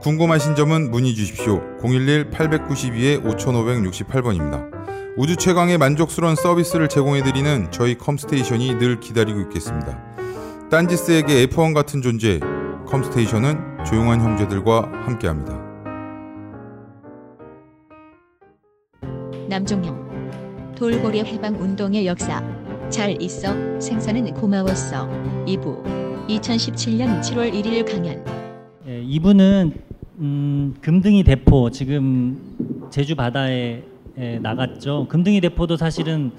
궁금하신 점은 문의 주십시오. 011-892-5568번입니다. 우주 최강의 만족스러운 서비스를 제공해드리는 저희 컴스테이션이 늘 기다리고 있겠습니다. 딴지스에게 F1 같은 존재, 컴스테이션은 조용한 형제들과 함께합니다. 남종영 돌고래 해방 운동의 역사 잘 있어 생선은 고마웠어 2부 2017년 7월 1일 강연 예, 이분은 음, 금등이 대포 지금 제주 바다에 에, 나갔죠. 금등이 대포도 사실은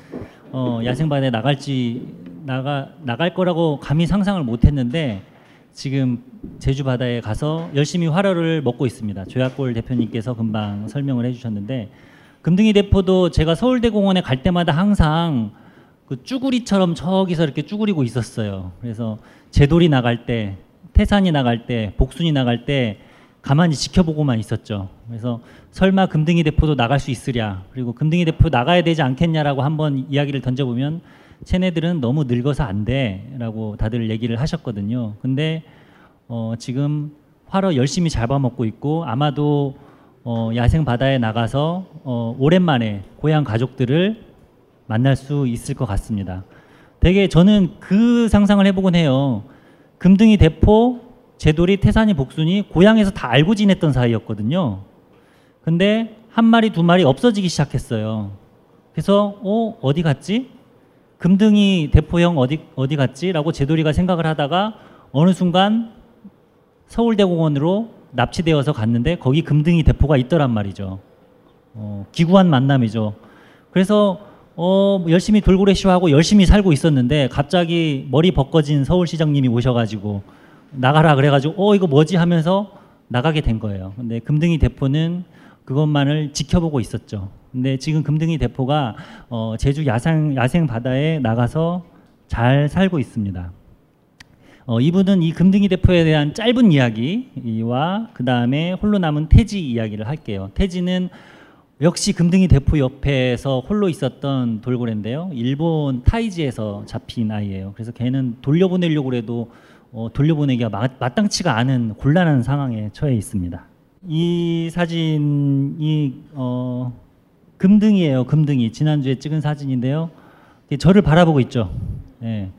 어, 야생 바다에 나갈지 나가 나갈 거라고 감히 상상을 못했는데 지금 제주 바다에 가서 열심히 활어를 먹고 있습니다. 조약골 대표님께서 금방 설명을 해주셨는데 금등이 대포도 제가 서울대공원에 갈 때마다 항상 그 쭈구리처럼 저기서 이렇게 쭈구리고 있었어요. 그래서 제돌이 나갈 때, 태산이 나갈 때, 복순이 나갈 때 가만히 지켜보고만 있었죠. 그래서 설마 금등이 대포도 나갈 수 있으랴, 그리고 금등이 대포 나가야 되지 않겠냐라고 한번 이야기를 던져보면 쟤네들은 너무 늙어서 안 돼라고 다들 얘기를 하셨거든요. 근데 어, 지금 활어 열심히 잡아먹고 있고 아마도 어, 야생 바다에 나가서 어, 오랜만에 고향 가족들을 만날 수 있을 것 같습니다. 되게 저는 그 상상을 해보곤 해요. 금등이 대포, 제돌이, 태산이, 복순이 고향에서 다 알고 지냈던 사이였거든요. 근데 한 마리, 두 마리 없어지기 시작했어요. 그래서 어 어디 갔지? 금등이 대포형 어디 어디 갔지? 라고 제돌이가 생각을 하다가 어느 순간 서울대공원으로 납치되어서 갔는데 거기 금등이 대포가 있더란 말이죠. 어, 기구한 만남이죠. 그래서 어, 열심히 돌고래 쇼하고 열심히 살고 있었는데 갑자기 머리 벗겨진 서울시장님이 오셔가지고 나가라 그래가지고 어 이거 뭐지 하면서 나가게 된 거예요. 근데 금등이 대포는 그것만을 지켜보고 있었죠. 근데 지금 금등이 대포가 어, 제주 야생 야생 바다에 나가서 잘 살고 있습니다. 어, 이분은 이 금등이 대포에 대한 짧은 이야기와 그 다음에 홀로 남은 태지 이야기를 할게요. 태지는 역시 금등이 대포 옆에서 홀로 있었던 돌고래인데요. 일본 타이지에서 잡힌 아이예요. 그래서 걔는 돌려보내려고 해도 어, 돌려보내기가 마, 마땅치가 않은 곤란한 상황에 처해 있습니다. 이 사진이 어, 금등이에요. 금등이 지난주에 찍은 사진인데요. 저를 바라보고 있죠. 예.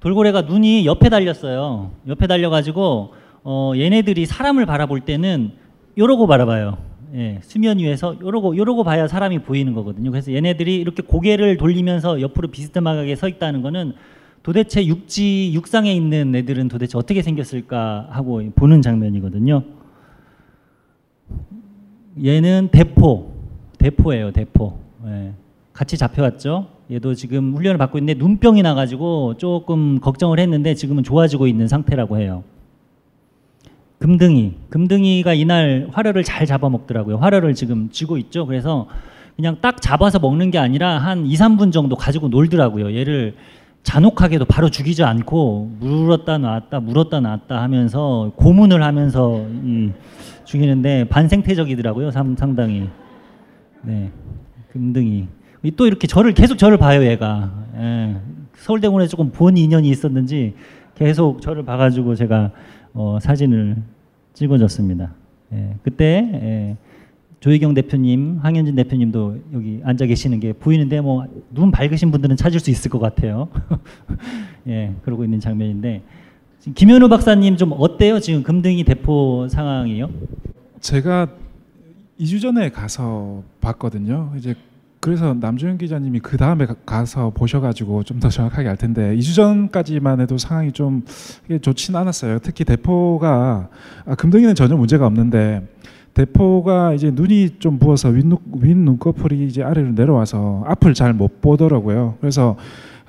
돌고래가 눈이 옆에 달렸어요. 옆에 달려가지고 어, 얘네들이 사람을 바라볼 때는 요러고 바라봐요. 예, 수면 위에서 요러고 요러고 봐야 사람이 보이는 거거든요. 그래서 얘네들이 이렇게 고개를 돌리면서 옆으로 비스듬하게 서 있다는 거는 도대체 육지 육상에 있는 애들은 도대체 어떻게 생겼을까 하고 보는 장면이거든요. 얘는 대포, 대포예요, 대포. 예, 같이 잡혀왔죠. 얘도 지금 훈련을 받고 있는데 눈병이 나가지고 조금 걱정을 했는데 지금은 좋아지고 있는 상태라고 해요. 금등이, 금등이가 이날 화려를 잘 잡아먹더라고요. 화려를 지금 쥐고 있죠. 그래서 그냥 딱 잡아서 먹는 게 아니라 한 2, 3분 정도 가지고 놀더라고요. 얘를 잔혹하게도 바로 죽이지 않고 물었다 놨다 물었다 놨다 하면서 고문을 하면서 이 죽이는데 반생태적이더라고요. 상당히. 네. 금등이. 또 이렇게 저를 계속 저를 봐요 얘가 예. 서울대공원에 조금 본 인연이 있었는지 계속 저를 봐가지고 제가 어, 사진을 찍어줬습니다. 예. 그때 예. 조희경 대표님, 황현진 대표님도 여기 앉아 계시는 게 보이는데 뭐 눈 밝으신 분들은 찾을 수 있을 것 같아요. 예, 그러고 있는 장면인데 김현우 박사님 좀 어때요? 지금 금등이 대포 상황이요? 제가 2주 전에 가서 봤거든요. 이제 그래서 남주현 기자님이 그 다음에 가서 보셔가지고 좀 더 정확하게 알 텐데 2주 전까지만 해도 상황이 좀 좋지는 않았어요. 특히 대포가 아, 금등이는 전혀 문제가 없는데 대포가 이제 눈이 좀 부어서 윗눈, 윗눈꺼풀이 이제 아래로 내려와서 앞을 잘 못 보더라고요. 그래서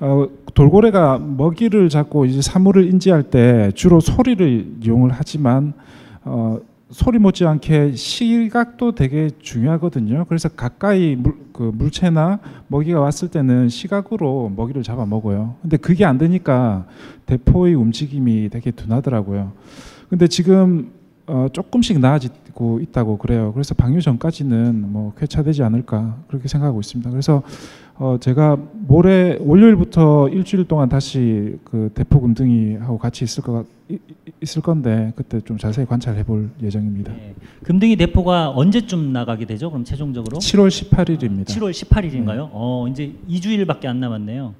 어, 돌고래가 먹이를 잡고 이제 사물을 인지할 때 주로 소리를 이용을 하지만 어, 소리 못지않게 시각도 되게 중요하거든요. 그래서 가까이 물, 그 물체나 먹이가 왔을 때는 시각으로 먹이를 잡아 먹어요. 근데 그게 안 되니까 대포의 움직임이 되게 둔하더라고요. 근데 지금 어, 조금씩 나아지고 있다고 그래요. 그래서 방류 전까지는 뭐 쾌차되지 않을까 그렇게 생각하고 있습니다. 그래서 어, 제가 모레 월요일부터 일주일 동안 다시 그 대포 금등이하고 같이 있을 이- 있을 건데 그때 좀 자세히 관찰해 볼 예정입니다. 예. 금등이 대포가 언제쯤 나가게 되죠? 그럼 최종적으로? 7월 18일입니다. 7월 18일인가요? 어, 이제 2주일밖에 안 남았네요.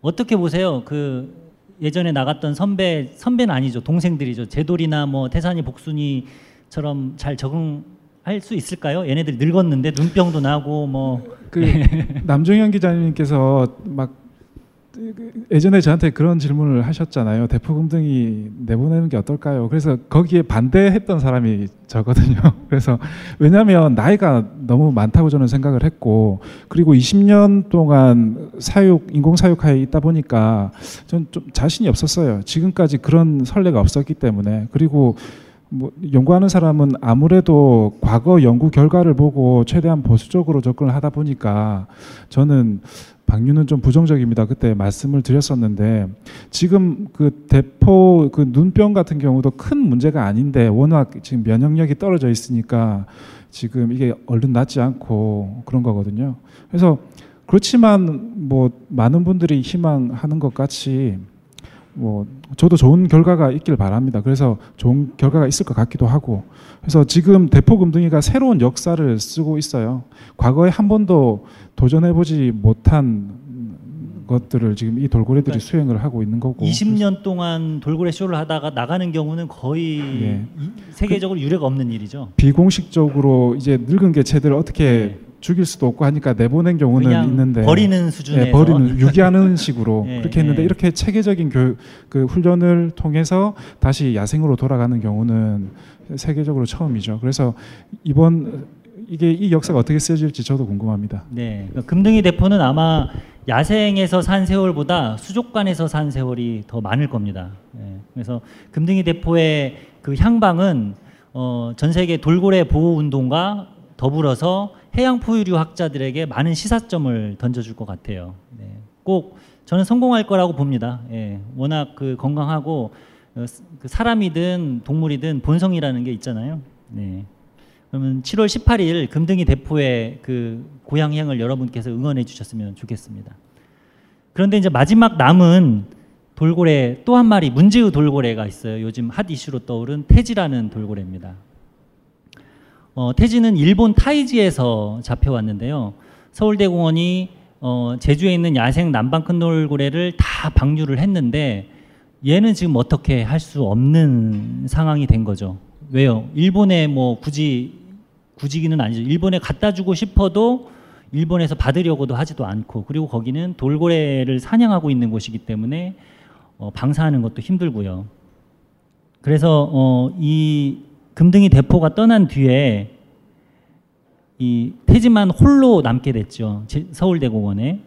어떻게 보세요? 그 예전에 나갔던 선배 선배는 아니죠. 동생들이죠. 제돌이나 뭐 태산이 복순이처럼 잘 적응할 수 있을까요? 얘네들이 늙었는데 눈병도 나고 뭐 그 남정현 기자님께서 막 예전에 저한테 그런 질문을 하셨잖아요. 대포 금등이 내보내는 게 어떨까요? 그래서 거기에 반대했던 사람이 저거든요. 그래서 왜냐하면 나이가 너무 많다고 저는 생각을 했고 그리고 20년 동안 사육 인공 사육하에 있다 보니까 전 좀 자신이 없었어요. 지금까지 그런 선례가 없었기 때문에 그리고 뭐 연구하는 사람은 아무래도 과거 연구 결과를 보고 최대한 보수적으로 접근을 하다 보니까 저는 방류는 좀 부정적입니다. 그때 말씀을 드렸었는데 지금 그 대포 그 눈병 같은 경우도 큰 문제가 아닌데 워낙 지금 면역력이 떨어져 있으니까 지금 이게 얼른 낫지 않고 그런 거거든요. 그래서 그렇지만 뭐 많은 분들이 희망하는 것 같이 뭐 저도 좋은 결과가 있길 바랍니다. 그래서 좋은 결과가 있을 것 같기도 하고 그래서 지금 대포금등이가 새로운 역사를 쓰고 있어요. 과거에 한 번도 도전해보지 못한 것들을 지금 이 돌고래들이 그러니까 수행을 하고 있는 거고 20년 동안 돌고래 쇼를 하다가 나가는 경우는 거의 예. 이- 세계적으로 유례가 없는 일이죠. 비공식적으로 이제 늙은 개체들을 어떻게 네. 죽일 수도 없고 하니까 내보낸 경우는 있는데 버리는 수준에서 예, 버리는 유기하는 식으로 예, 그렇게 했는데 예. 이렇게 체계적인 교육 그 훈련을 통해서 다시 야생으로 돌아가는 경우는 세계적으로 처음이죠. 그래서 이번 이게 이 역사가 어떻게 쓰여질지 저도 궁금합니다. 네, 그러니까 금등이 대포는 아마 야생에서 산 세월보다 수족관에서 산 세월이 더 많을 겁니다. 예, 그래서 금등이 대포의 그 향방은 어, 전 세계 돌고래 보호 운동과 더불어서 해양 포유류 학자들에게 많은 시사점을 던져줄 것 같아요. 네, 꼭 저는 성공할 거라고 봅니다. 예, 워낙 그 건강하고 어, 그 사람이든 동물이든 본성이라는 게 있잖아요. 네. 그러면 7월 18일 금등이 대포의 그 고향행을 여러분께서 응원해 주셨으면 좋겠습니다. 그런데 이제 마지막 남은 돌고래 또 한 마리 문제의 돌고래가 있어요. 요즘 핫 이슈로 떠오른 태지라는 돌고래입니다. 어, 태지는 일본 타이지에서 잡혀왔는데요. 서울대공원이 어, 제주에 있는 야생 남방 큰 돌고래를 다 방류를 했는데 얘는 지금 어떻게 할 수 없는 상황이 된 거죠. 왜요? 일본에 뭐 굳이 굳이기는 아니죠. 일본에 갖다 주고 싶어도 일본에서 받으려고도 하지도 않고 그리고 거기는 돌고래를 사냥하고 있는 곳이기 때문에 어, 방사하는 것도 힘들고요. 그래서 어, 이 금등이 대포가 떠난 뒤에 이 태지만 홀로 남게 됐죠. 제- 서울대공원에.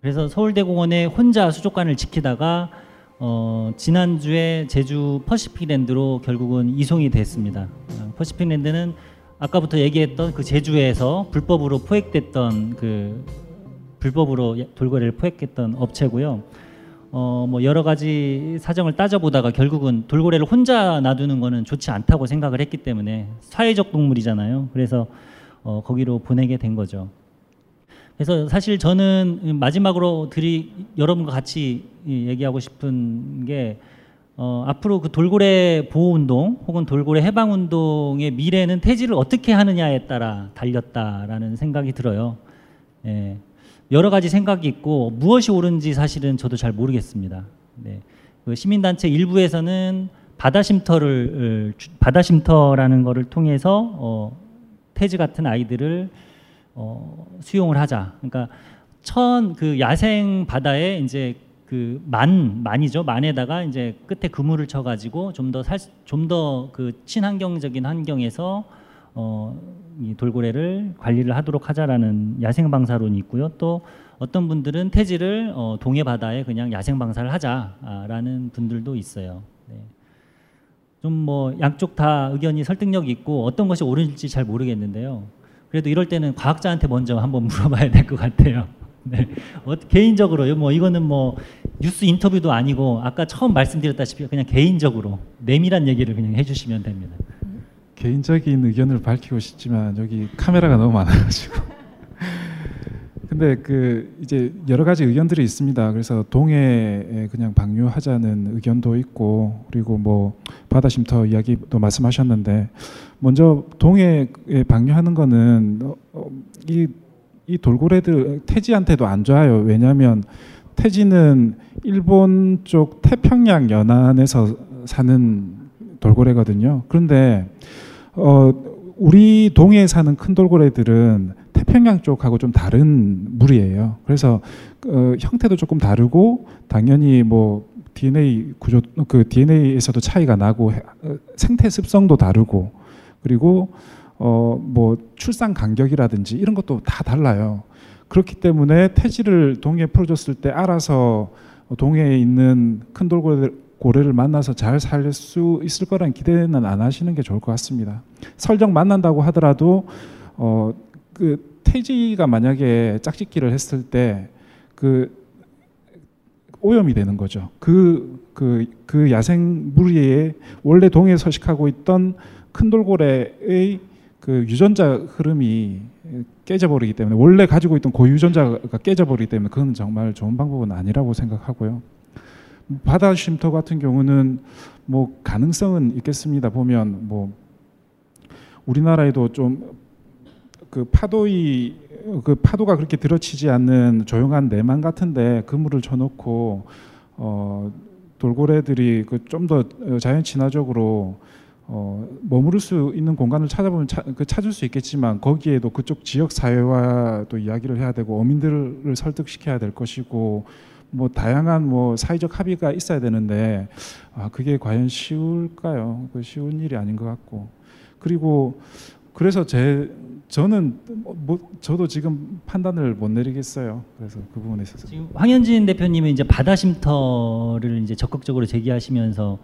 그래서 서울대공원에 혼자 수족관을 지키다가 어, 지난주에 제주 퍼시픽랜드로 결국은 이송이 됐습니다. 어, 퍼시픽랜드는 아까부터 얘기했던 그 제주에서 불법으로 포획됐던 그 불법으로 돌고래를 포획했던 업체고요. 어, 뭐 여러 가지 사정을 따져보다가 결국은 돌고래를 혼자 놔두는 거는 좋지 않다고 생각을 했기 때문에 사회적 동물이잖아요. 그래서 어, 거기로 보내게 된 거죠. 그래서 사실 저는 마지막으로 드리 여러분과 같이 이 얘기하고 싶은 게 어, 앞으로 그 돌고래 보호 운동 혹은 돌고래 해방 운동의 미래는 태지를 어떻게 하느냐에 따라 달렸다라는 생각이 들어요. 예. 여러 가지 생각이 있고 무엇이 옳은지 사실은 저도 잘 모르겠습니다. 네. 그 시민단체 일부에서는 바다 쉼터를 어, 주- 바다 쉼터라는 거를 통해서 어, 태지 같은 아이들을 어, 수용을 하자. 그러니까 천 그 야생 바다에 이제 그 만 만이죠 만에다가 이제 끝에 그물을 쳐가지고 좀 더 살 좀 더 그 친환경적인 환경에서 어, 이 돌고래를 관리를 하도록 하자라는 야생 방사론이 있고요. 또 어떤 분들은 태지를 어, 동해 바다에 그냥 야생 방사를 하자라는 분들도 있어요. 네. 좀뭐 양쪽 다 의견이 설득력 있고 어떤 것이 옳은지 잘 모르겠는데요. 그래도 이럴 때는 과학자한테 먼저 한번 물어봐야 될 것 같아요. 네. 어, 개인적으로요. 뭐 이거는 뭐 뉴스 인터뷰도 아니고 아까 처음 말씀드렸다시피 그냥 개인적으로 내밀한 얘기를 그냥 해주시면 됩니다. 개인적인 의견을 밝히고 싶지만 여기 카메라가 너무 많아가지고. 근데 그 이제 여러 가지 의견들이 있습니다. 그래서 동해에 그냥 방류하자는 의견도 있고 그리고 뭐 바다 쉼터 이야기도 말씀하셨는데 먼저 동해에 방류하는 거는 어, 어, 이, 이 돌고래들 태지한테도 안 좋아요. 왜냐하면 태지는 일본 쪽 태평양 연안에서 사는 돌고래거든요. 그런데 어, 우리 동해에 사는 큰 돌고래들은 태평양 쪽하고 좀 다른 물이에요. 그래서 어, 형태도 조금 다르고 당연히 뭐 DNA 구조 그 DNA에서도 차이가 나고 해- 어, 생태 습성도 다르고 그리고 어 뭐 출산 간격이라든지 이런 것도 다 달라요. 그렇기 때문에 태지를 동해에 풀어줬을 때 알아서 동해에 있는 큰 돌고래 를 만나서 잘 살 수 있을 거란 기대는 안 하시는 게 좋을 것 같습니다. 설령 만난다고 하더라도 어 그 태지가 만약에 짝짓기를 했을 때 그 오염이 되는 거죠. 그 그 그 야생 무리에 원래 동해에 서식하고 있던 큰 돌고래의 그 유전자 흐름이 깨져버리기 때문에 원래 가지고 있던 고유 유전자가 깨져버리기 때문에 그건 정말 좋은 방법은 아니라고 생각하고요. 바다 쉼터 같은 경우는 뭐 가능성은 있겠습니다. 보면 뭐 우리나라에도 좀 그 파도이 그 파도가 그렇게 들어치지 않는 조용한 내만 같은데 그물을 쳐놓고 어 돌고래들이 그 좀 더 자연 친화적으로 어 머무를 수 있는 공간을 찾아보면 차, 그 찾을 수 있겠지만 거기에도 그쪽 지역 사회와 또 이야기를 해야 되고 어민들을 설득시켜야 될 것이고 뭐 다양한 뭐 사회적 합의가 있어야 되는데 아 그게 과연 쉬울까요? 그 쉬운 일이 아닌 것 같고 그리고 그래서 제 저는 뭐 저도 지금 판단을 못 내리겠어요. 그래서 그 부분에 있어서 지금 황현진 대표님은 이제 바다 쉼터를 이제 적극적으로 제기하시면서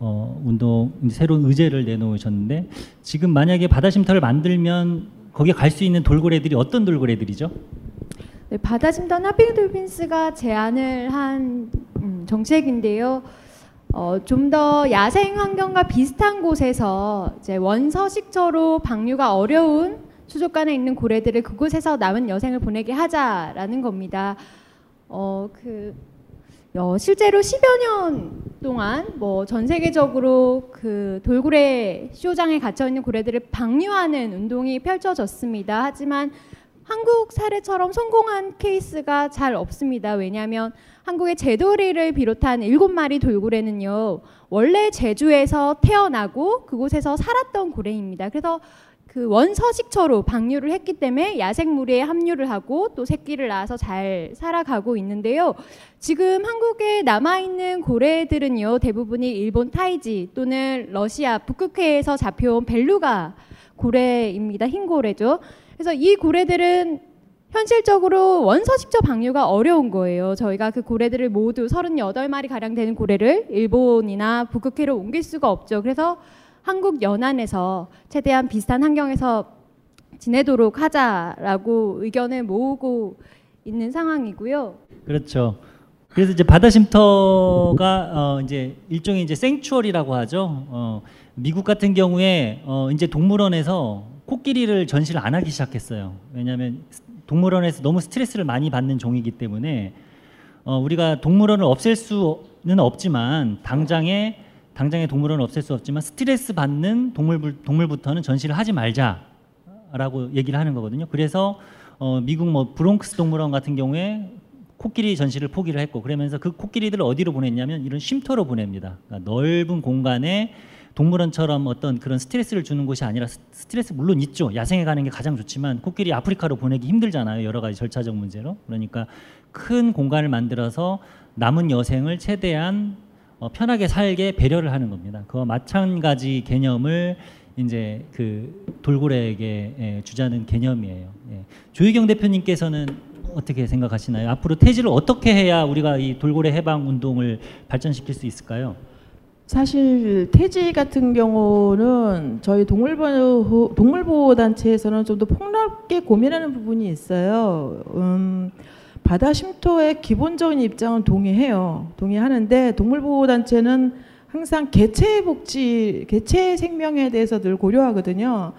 어, 운동 새로운 의제를 내놓으셨는데 지금 만약에 바다 쉼터를 만들면 거기에 갈 수 있는 돌고래들이 어떤 돌고래들이죠? 네, 바다 심던 하핑 돌핀스가 제안을 한 음, 정책인데요. 어, 좀 더 야생 환경과 비슷한 곳에서 원서식처로 방류가 어려운 수족관에 있는 고래들을 그곳에서 남은 여생을 보내게 하자라는 겁니다. 어, 그 어, 실제로 10여 년 동안 뭐 전 세계적으로 그 돌고래 쇼장에 갇혀 있는 고래들을 방류하는 운동이 펼쳐졌습니다. 하지만 한국 사례처럼 성공한 케이스가 잘 없습니다. 왜냐하면 한국의 제도리를 비롯한 일곱 마리 돌고래는요 원래 제주에서 태어나고 그곳에서 살았던 고래입니다. 그래서 그 원서식처로 방류를 했기 때문에 야생무리에 합류를 하고 또 새끼를 낳아서 잘 살아가고 있는데요. 지금 한국에 남아 있는 고래들은요 대부분이 일본 타이지 또는 러시아 북극해에서 잡혀온 벨루가 고래입니다. 흰 고래죠. 그래서 이 고래들은 현실적으로 원서식적 방류가 어려운 거예요. 저희가 그 고래들을 모두 38마리 가량 되는 고래를 일본이나 북극해로 옮길 수가 없죠. 그래서 한국 연안에서 최대한 비슷한 환경에서 지내도록 하자라고 의견을 모으고 있는 상황이고요. 그렇죠. 그래서 이제 바다 쉼터가 어 이제 일종의 이제 생추얼이라고 하죠. 어 미국 같은 경우에 어 이제 동물원에서 코끼리를 전시를 안 하기 시작했어요. 왜냐하면 동물원에서 너무 스트레스를 많이 받는 종이기 때문에 어 우리가 동물원을 없앨 수는 없지만 당장에 당장에 동물원을 없앨 수 없지만 스트레스 받는 동물 동물부터는 전시를 하지 말자라고 얘기를 하는 거거든요. 그래서 어 미국 뭐 브롱크스 동물원 같은 경우에 코끼리 전시를 포기를 했고 그러면서 그 코끼리들을 어디로 보냈냐면 이런 쉼터로 보냅니다. 그러니까 넓은 공간에 동물원처럼 어떤 그런 스트레스를 주는 곳이 아니라 스- 스트레스 물론 있죠. 야생에 가는 게 가장 좋지만 코끼리 아프리카로 보내기 힘들잖아요. 여러 가지 절차적 문제로. 그러니까 큰 공간을 만들어서 남은 여생을 최대한 어, 편하게 살게 배려를 하는 겁니다. 그와 마찬가지 개념을 이제 그 돌고래에게 예, 주자는 개념이에요. 예. 조희경 대표님께서는 어떻게 생각하시나요? 앞으로 태지를 어떻게 해야 우리가 이 돌고래 해방 운동을 발전시킬 수 있을까요? 사실 태지 같은 경우는 저희 동물보호 동물보호 단체에서는 좀 더 폭넓게 고민하는 부분이 있어요. 음, 바다 심토의 기본적인 입장은 동의해요. 동의하는데 동물보호 단체는 항상 개체 복지, 개체 생명에 대해서 늘 고려하거든요.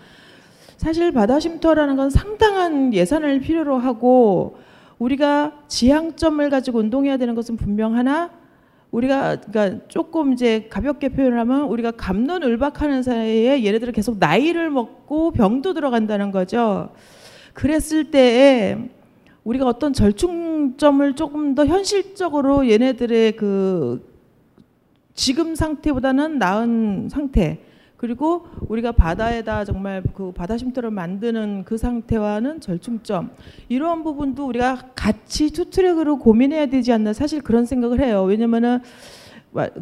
사실 바다 쉼터라는 건 상당한 예산을 필요로 하고 우리가 지향점을 가지고 운동해야 되는 것은 분명하나 우리가 그러니까 조금 이제 가볍게 표현하면 우리가 감론을박하는 사이에 얘네들은 계속 나이를 먹고 병도 들어간다는 거죠. 그랬을 때에 우리가 어떤 절충점을 조금 더 현실적으로 얘네들의 그 지금 상태보다는 나은 상태 그리고 우리가 바다에다 정말 그 바다 쉼터를 만드는 그 상태와는 절충점 이러한 부분도 우리가 같이 투트랙으로 고민해야 되지 않나 사실 그런 생각을 해요. 왜냐면은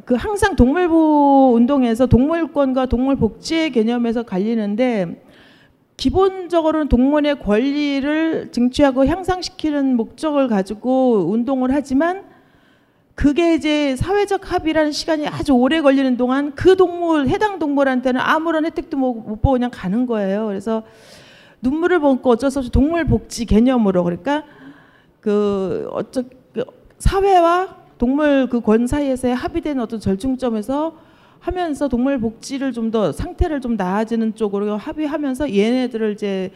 그 항상 동물보호 운동에서 동물권과 동물 복지의 개념에서 갈리는데 기본적으로는 동물의 권리를 증취하고 향상시키는 목적을 가지고 운동을 하지만 그게 이제 사회적 합의라는 시간이 아주 오래 걸리는 동안 그 동물 해당 동물한테는 아무런 혜택도 못 보고 그냥 가는 거예요. 그래서 눈물을 먹고 어쩔 수 없이 동물 복지 개념으로 그러니까 그 어쩌 그 사회와 동물 그 권 사이에서의 합의된 어떤 절충점에서 하면서 동물 복지를 좀 더 상태를 좀 나아지는 쪽으로 합의하면서 얘네들을 이제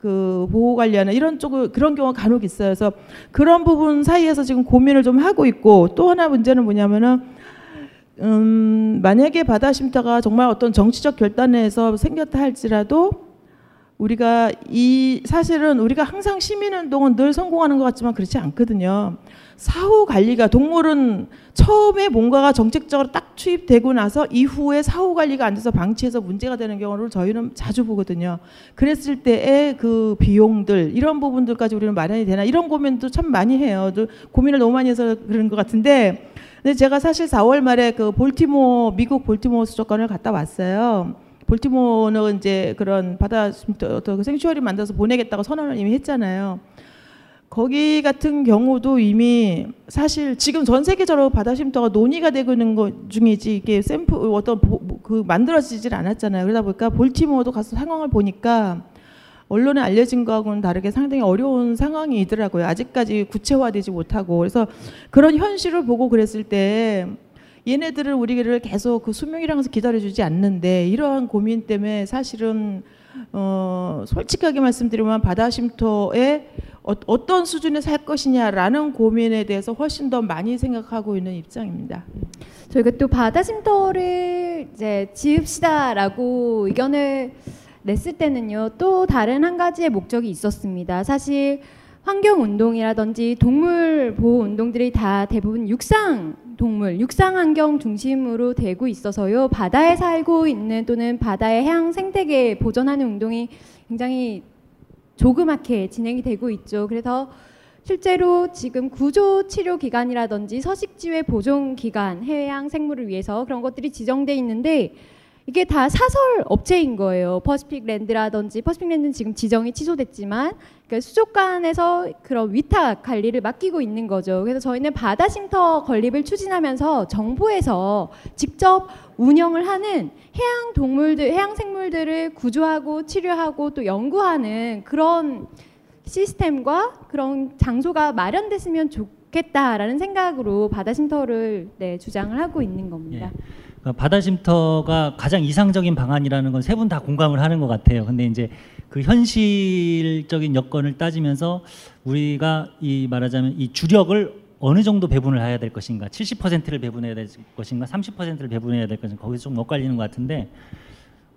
그 보호 관리하는 이런 쪽을 그런 경우가 간혹 있어요. 그래서 그런 부분 사이에서 지금 고민을 좀 하고 있고 또 하나 문제는 뭐냐면은 음 만약에 바다 쉼터가 정말 어떤 정치적 결단에서 생겼다 할지라도 우리가 이 사실은 우리가 항상 시민 운동은 늘 성공하는 것 같지만 그렇지 않거든요. 사후 관리가 동물은 처음에 뭔가가 정책적으로 딱 투입되고 나서 이후에 사후 관리가 안 돼서 방치해서 문제가 되는 경우를 저희는 자주 보거든요. 그랬을 때의 그 비용들 이런 부분들까지 우리는 마련이 되나 이런 고민도 참 많이 해요. 고민을 너무 많이 해서 그런 것 같은데 근데 제가 사실 4월 말에 그 볼티모 미국 볼티모 수족관을 갔다 왔어요. 볼티모어는 이제 그런 바다 어떤 생추어리 만들어서 보내겠다고 선언을 이미 했잖아요. 거기 같은 경우도 이미 사실 지금 전 세계적으로 바다 쉼터가 논의가 되고 있는 것 중이지 이게 샘플 어떤 그 만들어지질 않았잖아요. 그러다 보니까 볼티모어도 가서 상황을 보니까 언론에 알려진 거하고는 다르게 상당히 어려운 상황이더라고요. 아직까지 구체화되지 못하고 그래서 그런 현실을 보고 그랬을 때 얘네들을 우리를 계속 그 수명이랑서 기다려주지 않는데 이러한 고민 때문에 사실은 어, 솔직하게 말씀드리면 바다 쉼터에 어, 떤 수준에 살 것이냐라는 고민에 대해서 훨씬 더 많이 생각하고 있는 입장입니다. 저희가 또 바다 쉼터를 이제 지읍시다라고 의견을 냈을 때는요 또 다른 한 가지의 목적이 있었습니다. 사실 환경 운동이라든지 동물 보호 운동들이 다 대부분 육상 동물, 육상 환경 중심으로 되고 있어서요. 바다에 살고 있는 또는 바다의 해양 생태계 보존하는 운동이 굉장히 조그맣게 진행이 되고 있죠. 그래서 실제로 지금 구조 치료 기관이라든지 서식지 외 보전 기관, 해양 생물을 위해서 그런 것들이 지정돼 있는데 이게 다 사설 업체인 거예요. 퍼시픽 랜드라든지 퍼시픽 랜드는 지금 지정이 취소됐지만 그러니까 수족관에서 그런 위탁 관리를 맡기고 있는 거죠. 그래서 저희는 바다 쉼터 건립을 추진하면서 정부에서 직접 운영을 하는 해양 동물들, 해양 생물들을 구조하고 치료하고 또 연구하는 그런 시스템과 그런 장소가 마련됐으면 좋겠다라는 생각으로 바다 쉼터를 네, 주장을 하고 있는 겁니다. 예. 그러니까 바다 쉼터가 가장 이상적인 방안이라는 건 세 분 다 공감을 하는 것 같아요. 근데 이제 그 현실적인 여건을 따지면서 우리가 이 말하자면 이 주력을 어느 정도 배분을 해야 될 것인가, 70%를 배분해야 될 것인가, 30%를 배분해야 될 것인가, 거기서 좀 엇갈리는 것 같은데,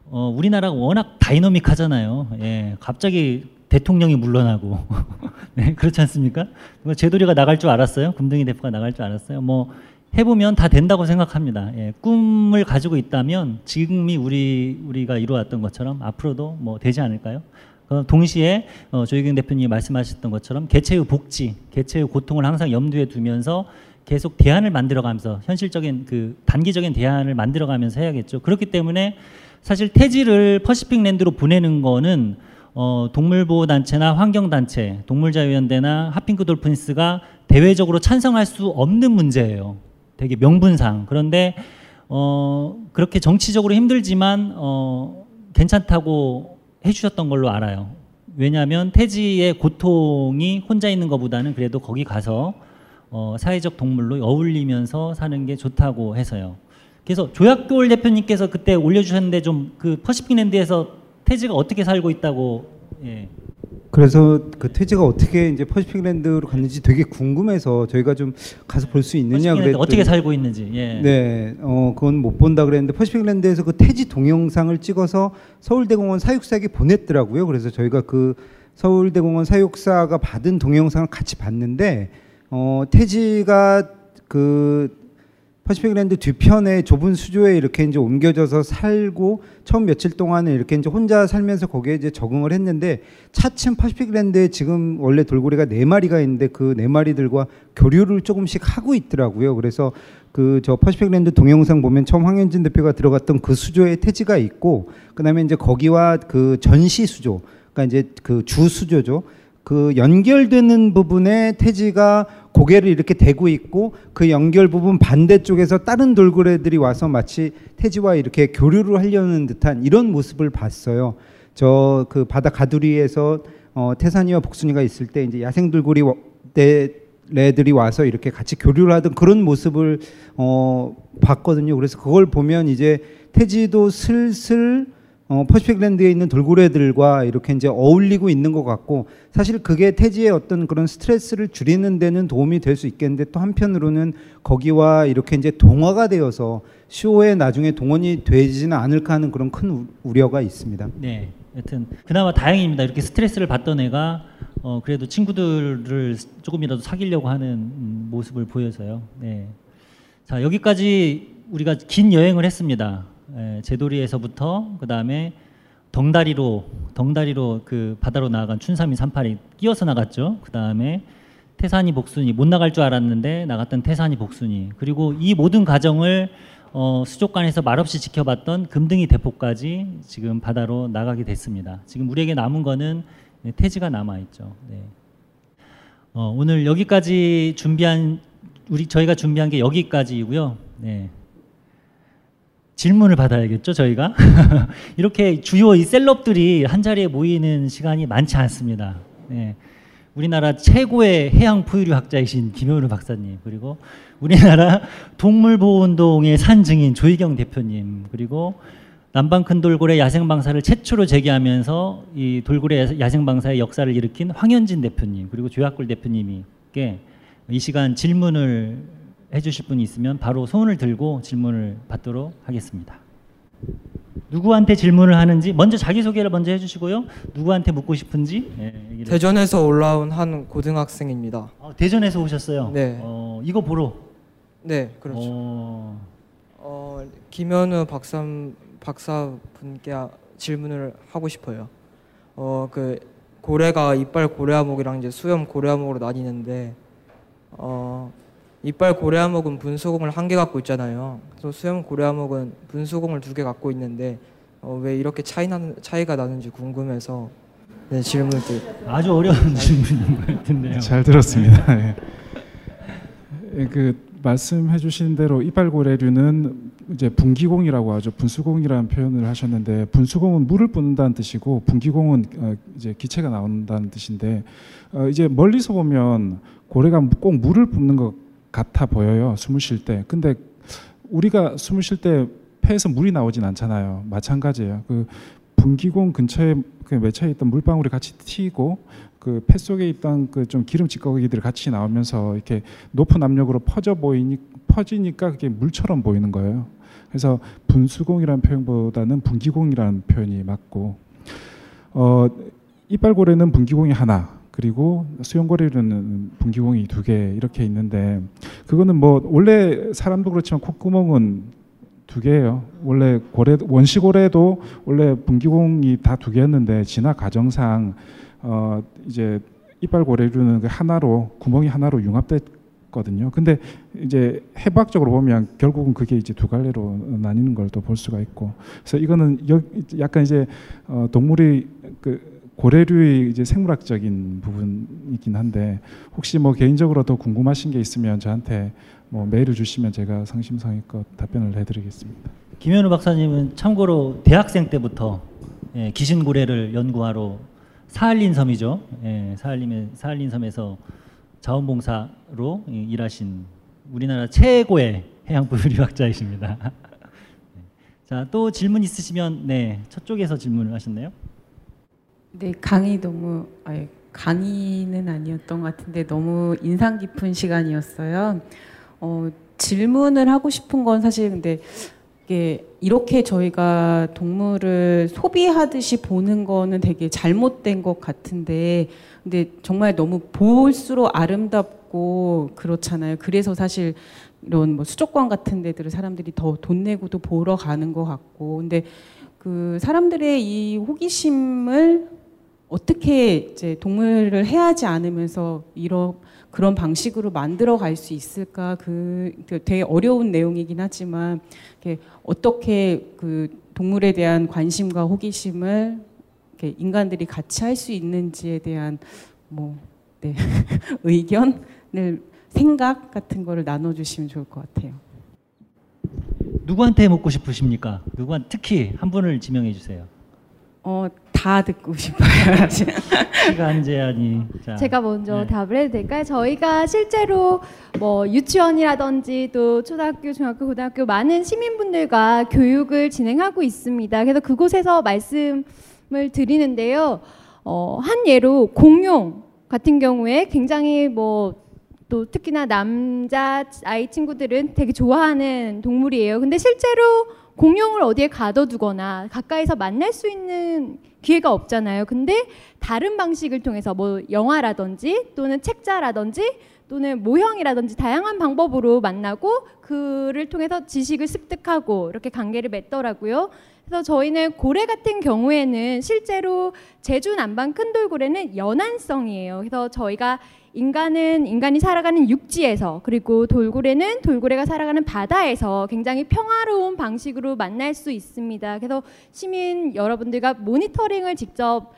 어, 우리나라가 워낙 다이너믹하잖아요. 예, 갑자기 대통령이 물러나고, 네, 그렇지 않습니까? 뭐 제도리가 나갈 줄 알았어요? 금등이 대표가 나갈 줄 알았어요? 뭐 해보면 다 된다고 생각합니다. 예, 꿈을 가지고 있다면 지금이 우리 우리가 이루어왔던 것처럼 앞으로도 뭐 되지 않을까요? 어, 동시에 어, 조희경 대표님이 말씀하셨던 것처럼 개체의 복지, 개체의 고통을 항상 염두에 두면서 계속 대안을 만들어가면서 현실적인 그 단기적인 대안을 만들어가면서 해야겠죠. 그렇기 때문에 사실 태지를 퍼시픽 랜드로 보내는 거는 어, 동물보호단체나 환경단체, 동물자유연대나 하핑크 돌핀스가 대외적으로 찬성할 수 없는 문제예요. 되게 명분상. 그런데 어, 그렇게 정치적으로 힘들지만 어, 괜찮다고 해주셨던 걸로 알아요. 왜냐하면 태지의 고통이 혼자 있는 것보다는 그래도 거기 가서 어, 사회적 동물로 어울리면서 사는 게 좋다고 해서요. 그래서 조약돌 대표님께서 그때 올려주셨는데 좀 그 퍼시픽랜드에서 태지가 어떻게 살고 있다고 예. 그래서 그 태지가 어떻게 이제 퍼시픽랜드로 갔는지 되게 궁금해서 저희가 좀 가서 볼 수 있느냐 그랬더니 어떻게 살고 있는지 예. 네, 어 그건 못 본다 그랬는데 퍼시픽랜드에서 그 태지 동영상을 찍어서 서울대공원 사육사에게 보냈더라고요. 그래서 저희가 그 서울대공원 사육사가 받은 동영상을 같이 봤는데 어 태지가 그 퍼시픽랜드 뒤편에 좁은 수조에 이렇게 이제 옮겨져서 살고 처음 며칠 동안은 이렇게 이제 혼자 살면서 거기에 이제 적응을 했는데 차츰 퍼시픽랜드에 지금 원래 돌고래가 네 마리가 있는데 그 네 마리들과 교류를 조금씩 하고 있더라고요. 그래서 그 저 퍼시픽랜드 동영상 보면 처음 황현진 대표가 들어갔던 그 수조에 태지가 있고 그다음에 이제 거기와 그 전시 수조 그러니까 이제 그 주 수조죠. 그 연결되는 부분에 태지가 고개를 이렇게 대고 있고 그 연결 부분 반대쪽에서 다른 돌고래들이 와서 마치 태지와 이렇게 교류를 하려는 듯한 이런 모습을 봤어요. 저 그 바다 가두리에서 어, 태산이와 복순이가 있을 때 이제 야생 돌고래 레들이 와서 이렇게 같이 교류를 하던 그런 모습을 어, 봤거든요. 그래서 그걸 보면 이제 태지도 슬슬 어, 퍼시픽랜드에 있는 돌고래들과 이렇게 이제 어울리고 있는 것 같고 사실 그게 태지의 어떤 그런 스트레스를 줄이는 데는 도움이 될 수 있겠는데 또 한편으로는 거기와 이렇게 이제 동화가 되어서 쇼에 나중에 동원이 되지는 않을까 하는 그런 큰 우- 우려가 있습니다. 네. 여튼 그나마 다행입니다. 이렇게 스트레스를 받던 애가 어, 그래도 친구들을 조금이라도 사귀려고 하는 음, 모습을 보여서요. 네. 자 여기까지 우리가 긴 여행을 했습니다. 예, 제도리에서부터 그 다음에 덩다리로 덩다리로 그 바다로 나간 춘삼이 38이 끼어서 나갔죠. 그 다음에 태산이 복순이 못 나갈 줄 알았는데 나갔던 태산이 복순이 그리고 이 모든 과정을 어, 수족관에서 말없이 지켜봤던 금등이 대포까지 지금 바다로 나가게 됐습니다. 지금 우리에게 남은 거는 네, 태지가 남아 있죠. 네. 어, 오늘 여기까지 준비한 우리 저희가 준비한 게 여기까지이고요. 네. 질문을 받아야겠죠, 저희가. 이렇게 주요 이 셀럽들이 한 자리에 모이는 시간이 많지 않습니다. 네. 우리나라 최고의 해양 포유류 학자이신 김효루 박사님, 그리고 우리나라 동물보호운동의 산증인 조희경 대표님, 그리고 남방 큰 돌고래 야생방사를 최초로 제기하면서 이 돌고래 야생방사의 역사를 일으킨 황현진 대표님, 그리고 조약골 대표님께 이 시간 질문을 해주실 분이 있으면 바로 손을 들고 질문을 받도록 하겠습니다. 누구한테 질문을 하는지 먼저 자기 소개를 먼저 해주시고요. 누구한테 묻고 싶은지 예. 대전에서 올라온 한 고등학생입니다. 어, 대전에서 오셨어요. 네. 어, 이거 보러. 네, 그렇죠. 어, 어, 김현우 박사 박사 분께 아- 질문을 하고 싶어요. 어, 그 고래가 이빨 고래암흑이랑 이제 수염 고래암흑으로 나뉘는데 어, 이빨 고래암흑은 분수공을 한 개 갖고 있잖아요. 그래서 수염 고래암흑은 분수공을 두 개 갖고 있는데 어, 왜 이렇게 차이 나는 차이가 나는지 궁금해서 네, 질문을. 아주 어려운 질문인 것 같은데요. 잘 들었습니다. 예. 예, 그 말씀해 주신 대로 이빨고래류는 이제 분기공이라고 하죠. 분수공이라는 표현을 하셨는데 분수공은 물을 뿜는다는 뜻이고 분기공은 어, 이제 기체가 나온다는 뜻인데 어, 이제 멀리서 보면 고래가 꼭 물을 뿜는 것 같아 보여요. 숨을 쉴 때. 근데 우리가 숨을 쉴 때 폐에서 물이 나오진 않잖아요. 마찬가지예요. 그 분기공 근처에 그 매체에 있던 물방울이 같이 튀고 그 폐 속에 있던 그 좀 기름 찌꺼기들이 같이 나오면서 이렇게 높은 압력으로 퍼져 보이니 퍼지니까 그게 물처럼 보이는 거예요. 그래서 분수공이라는 표현보다는 분기공이라는 표현이 맞고 어 이빨고래는 분기공이 하나 그리고 수염고래는 분기공이 두 개 이렇게 있는데 그거는 뭐 원래 사람도 그렇지만 콧구멍은 두 개예요. 원래 고래 원시고래도 원래 분기공이 다 두 개였는데 진화 과정상 어 이제 이빨 고래류는 그 하나로 구멍이 하나로 융합됐거든요. 근데 이제 해부학적으로 보면 결국은 그게 이제 두 갈래로 나뉘는 걸 또 볼 수가 있고. 그래서 이거는 여, 약간 이제 어 동물이 그 고래류의 이제 생물학적인 부분이긴 한데 혹시 뭐 개인적으로 더 궁금하신 게 있으면 저한테 뭐 메일을 주시면 제가 성심성의껏 답변을 해드리겠습니다. 김현우 박사님은 참고로 대학생 때부터 예, 기신고래를 연구하러 사할린 섬이죠. 예, 사할린 사할린 섬에서 자원봉사로 예, 일하신 우리나라 최고의 해양부 유리학자이십니다. 자, 또 질문 있으시면 네, 저쪽에서 질문을 하셨나요? 네, 강의 너무 아니, 강의는 아니었던 것 같은데 너무 인상 깊은 시간이었어요. 어, 질문을 하고 싶은 건 사실 근데 이게 이렇게 저희가 동물을 소비하듯이 보는 거는 되게 잘못된 것 같은데 근데 정말 너무 볼수록 아름답고 그렇잖아요. 그래서 사실 이런 뭐 수족관 같은 데들을 사람들이 더 돈 내고도 보러 가는 것 같고 근데 그 사람들의 이 호기심을 어떻게 이제 동물을 해하지 않으면서 이런 그런 방식으로 만들어 갈 수 있을까 그, 그 되게 어려운 내용이긴 하지만 어떻게 그 동물에 대한 관심과 호기심을 인간들이 같이 할 수 있는지에 대한 뭐 네, 의견을 생각 같은 거를 나눠주시면 좋을 것 같아요. 누구한테 묻고 싶으십니까? 누구한 특히 한 분을 지명해 주세요. 어, 다 듣고 싶어요. 시간 제한이. 자, 제가 먼저 네. 답을 해도 될까요? 저희가 실제로 뭐 유치원이라든지 또 초등학교, 중학교, 고등학교 많은 시민분들과 교육을 진행하고 있습니다. 그래서 그곳에서 말씀을 드리는데요. 어, 한 예로 공룡 같은 경우에 굉장히 뭐 또 특히나 남자 아이 친구들은 되게 좋아하는 동물이에요. 근데 실제로 공룡을 어디에 가둬두거나 가까이서 만날 수 있는 기회가 없잖아요. 근데 다른 방식을 통해서 뭐 영화라든지 또는 책자라든지 또는 모형이라든지 다양한 방법으로 만나고 그를 통해서 지식을 습득하고 이렇게 관계를 맺더라고요. 그래서 저희는 고래 같은 경우에는 실제로 제주 남방 큰 돌고래는 연안성이에요. 그래서 저희가 인간은 인간이 살아가는 육지에서 그리고 돌고래는 돌고래가 살아가는 바다에서 굉장히 평화로운 방식으로 만날 수 있습니다. 그래서 시민 여러분들과 모니터링을 직접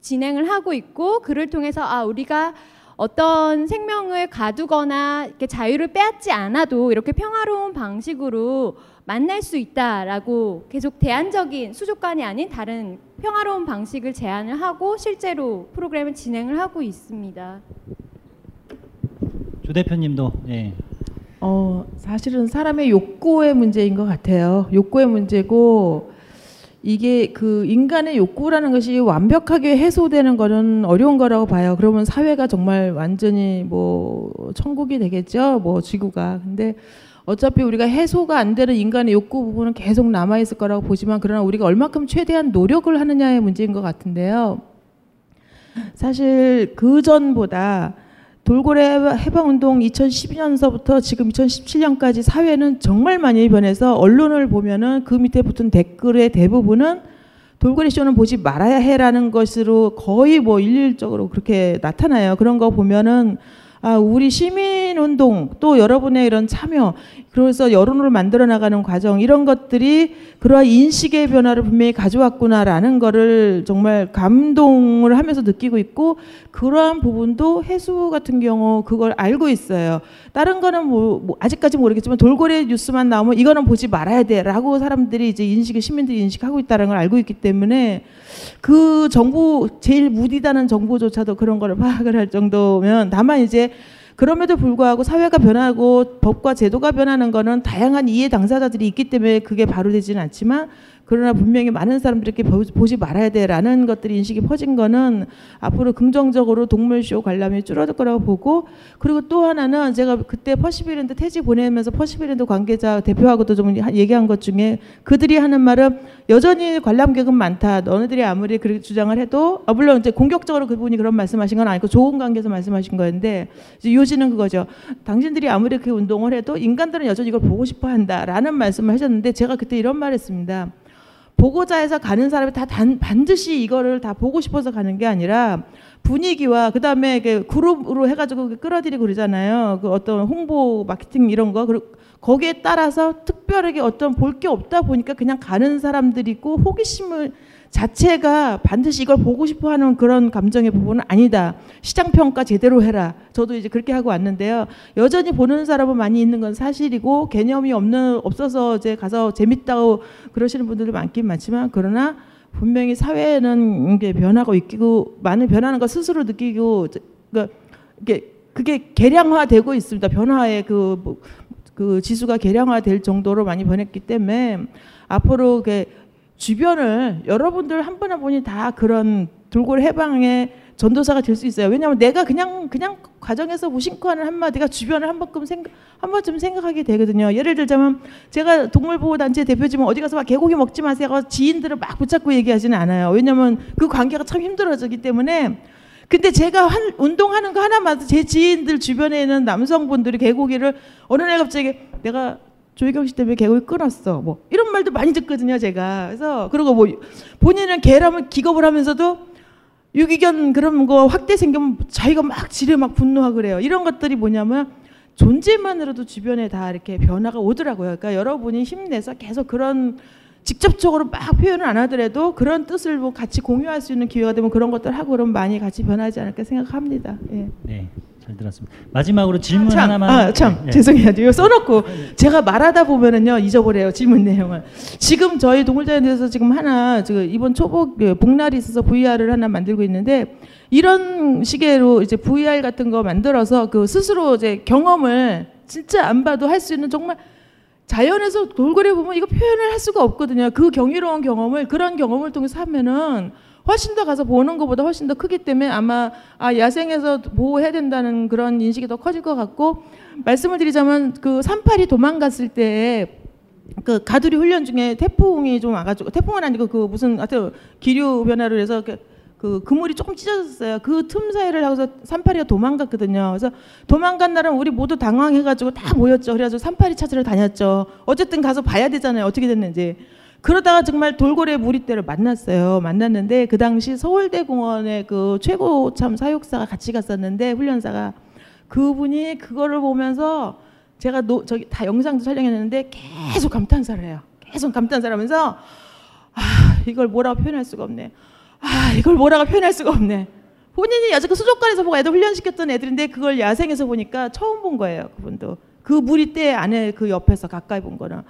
진행을 하고 있고 그를 통해서 아 우리가 어떤 생명을 가두거나 이렇게 자유를 빼앗지 않아도 이렇게 평화로운 방식으로 만날 수 있다라고 계속 대안적인 수족관이 아닌 다른 평화로운 방식을 제안을 하고 실제로 프로그램을 진행을 하고 있습니다. 조 대표님도 예. 어, 사실은 사람의 욕구의 문제인 것 같아요. 욕구의 문제고 이게 그 인간의 욕구라는 것이 완벽하게 해소되는 거는 어려운 거라고 봐요. 그러면 사회가 정말 완전히 뭐 천국이 되겠죠. 뭐 지구가. 근데 어차피 우리가 해소가 안 되는 인간의 욕구 부분은 계속 남아 있을 거라고 보지만 그러나 우리가 얼마큼 최대한 노력을 하느냐의 문제인 것 같은데요. 사실 그 전보다 돌고래 해방운동 2012년서부터 지금 2017년까지 사회는 정말 많이 변해서 언론을 보면은 그 밑에 붙은 댓글의 대부분은 돌고래 쇼는 보지 말아야 해라는 것으로 거의 뭐 일률적으로 그렇게 나타나요. 그런 거 보면은 아, 우리 시민운동 또 여러분의 이런 참여 그래서 여론을 만들어 나가는 과정 이런 것들이 그러한 인식의 변화를 분명히 가져왔구나라는 거를 정말 감동을 하면서 느끼고 있고 그러한 부분도 해수 같은 경우 그걸 알고 있어요. 다른 거는 뭐, 뭐 아직까지 모르겠지만 돌고래 뉴스만 나오면 이거는 보지 말아야 돼라고 사람들이 이제 인식을 시민들이 인식하고 있다는 걸 알고 있기 때문에 그 정부 제일 무디다는 정부조차도 그런 거를 파악을 할 정도면 다만 이제 그럼에도 불구하고 사회가 변하고 법과 제도가 변하는 거는 다양한 이해 당사자들이 있기 때문에 그게 바로 되지는 않지만 그러나 분명히 많은 사람들에게 보지 말아야 돼라는 것들이 인식이 퍼진 거는 앞으로 긍정적으로 동물쇼 관람이 줄어들 거라고 보고 그리고 또 하나는 제가 그때 퍼시픽랜드 태지 보내면서 퍼시픽랜드 관계자 대표하고도 좀 얘기한 것 중에 그들이 하는 말은 여전히 관람객은 많다. 너네들이 아무리 그렇게 주장을 해도 아 물론 이제 공격적으로 그분이 그런 말씀하신 건 아니고 좋은 관계에서 말씀하신 거였는데 이제 요지는 그거죠. 당신들이 아무리 그 운동을 해도 인간들은 여전히 이걸 보고 싶어 한다라는 말씀을 하셨는데 제가 그때 이런 말했습니다. 보고자 해서 가는 사람이 다 단, 반드시 이거를 다 보고 싶어서 가는 게 아니라 분위기와 그 다음에 그룹으로 해가지고 끌어들이고 그러잖아요. 그 어떤 홍보 마케팅 이런 거. 그리고 거기에 따라서 특별하게 어떤 볼 게 없다 보니까 그냥 가는 사람들이 있고 호기심을 자체가 반드시 이걸 보고 싶어 하는 그런 감정의 부분은 아니다. 시장 평가 제대로 해라. 저도 이제 그렇게 하고 왔는데요. 여전히 보는 사람은 많이 있는 건 사실이고 개념이 없는 없어서 이제 가서 재밌다고 그러시는 분들도 많긴 많지만 그러나 분명히 사회는 이게 변하고 있고 많은 변하는 거 스스로 느끼고 그러니까 이게 그게 계량화되고 있습니다. 변화의 그, 뭐, 그 지수가 계량화될 정도로 많이 변했기 때문에 앞으로 그 주변을 여러분들 한 분 한 분이 다 그런 돌고래 해방의 전도사가 될 수 있어요. 왜냐하면 내가 그냥 그냥 과정에서 무심코 하는 한마디가 주변을 한 번끔 생각 한 번쯤 생각하게 되거든요. 예를 들자면 제가 동물보호단체 대표지만 어디 가서 막 개고기 먹지 마세요. 지인들을 막 붙잡고 얘기하지는 않아요. 왜냐하면 그 관계가 참 힘들어지기 때문에 근데 제가 한, 운동하는 거 하나만 제 지인들 주변에 있는 남성분들이 개고기를 어느 날 갑자기 내가 조희경 씨 때문에 개고기 끊었어. 뭐 이런 말도 많이 듣거든요, 제가. 그래서 그리고 뭐 본인은 개라면 기겁을 하면서도 유기견 그런 거 확대 생기면 자기가 막 지레 막 분노하고 그래요. 이런 것들이 뭐냐면 존재만으로도 주변에 다 이렇게 변화가 오더라고요. 그러니까 여러분이 힘내서 계속 그런 직접적으로 막 표현을 안 하더라도 그런 뜻을 뭐 같이 공유할 수 있는 기회가 되면 그런 것들 하고 그러면 많이 같이 변하지 않을까 생각합니다. 예. 네, 잘 들었습니다. 마지막으로 질문 아, 참, 하나만. 아, 참 네. 죄송해요. 이거 써놓고 제가 말하다 보면은요 잊어버려요 질문 내용을. 지금 저희 동물자연에서 지금 하나 지금 이번 초복 그 복날이 있어서 VR을 하나 만들고 있는데 이런 식으로 이제 VR 같은 거 만들어서 그 스스로 이제 경험을 진짜 안 봐도 할 수 있는 정말 자연에서 돌고래 보면 이거 표현을 할 수가 없거든요. 그 경이로운 경험을 그런 경험을 통해서 하면은 훨씬 더 가서 보는 것보다 훨씬 더 크기 때문에 아마 아 야생에서 보호해야 된다는 그런 인식이 더 커질 것 같고 말씀을 드리자면 그 산팔이 도망갔을 때그 가두리 훈련 중에 태풍이 좀 와가지고 태풍은 아니고 그 무슨 하여튼 기류 변화를 해서 그, 그 그물이 조금 찢어졌어요. 그 틈 사이를 하고서 산파리가 도망갔거든요. 그래서 도망간 날은 우리 모두 당황해가지고 다 모였죠. 그래가지고 산파리 찾으러 다녔죠. 어쨌든 가서 봐야 되잖아요. 어떻게 됐는지. 그러다가 정말 돌고래 무리떼를 만났어요. 만났는데 그 당시 서울대공원의 그 최고 참 사육사가 같이 갔었는데 훈련사가 그분이 그거를 보면서 제가 노, 저기 다 영상도 촬영했는데 계속 감탄사를 해요. 계속 감탄사를 하면서 아 이걸 뭐라고 표현할 수가 없네. 아 이걸 뭐라고 표현할 수가 없네. 본인이 그 수족관에서 보고 애들 훈련시켰던 애들인데 그걸 야생에서 보니까 처음 본 거예요. 그분도 그 무리떼 안에 그 옆에서 가까이 본 거는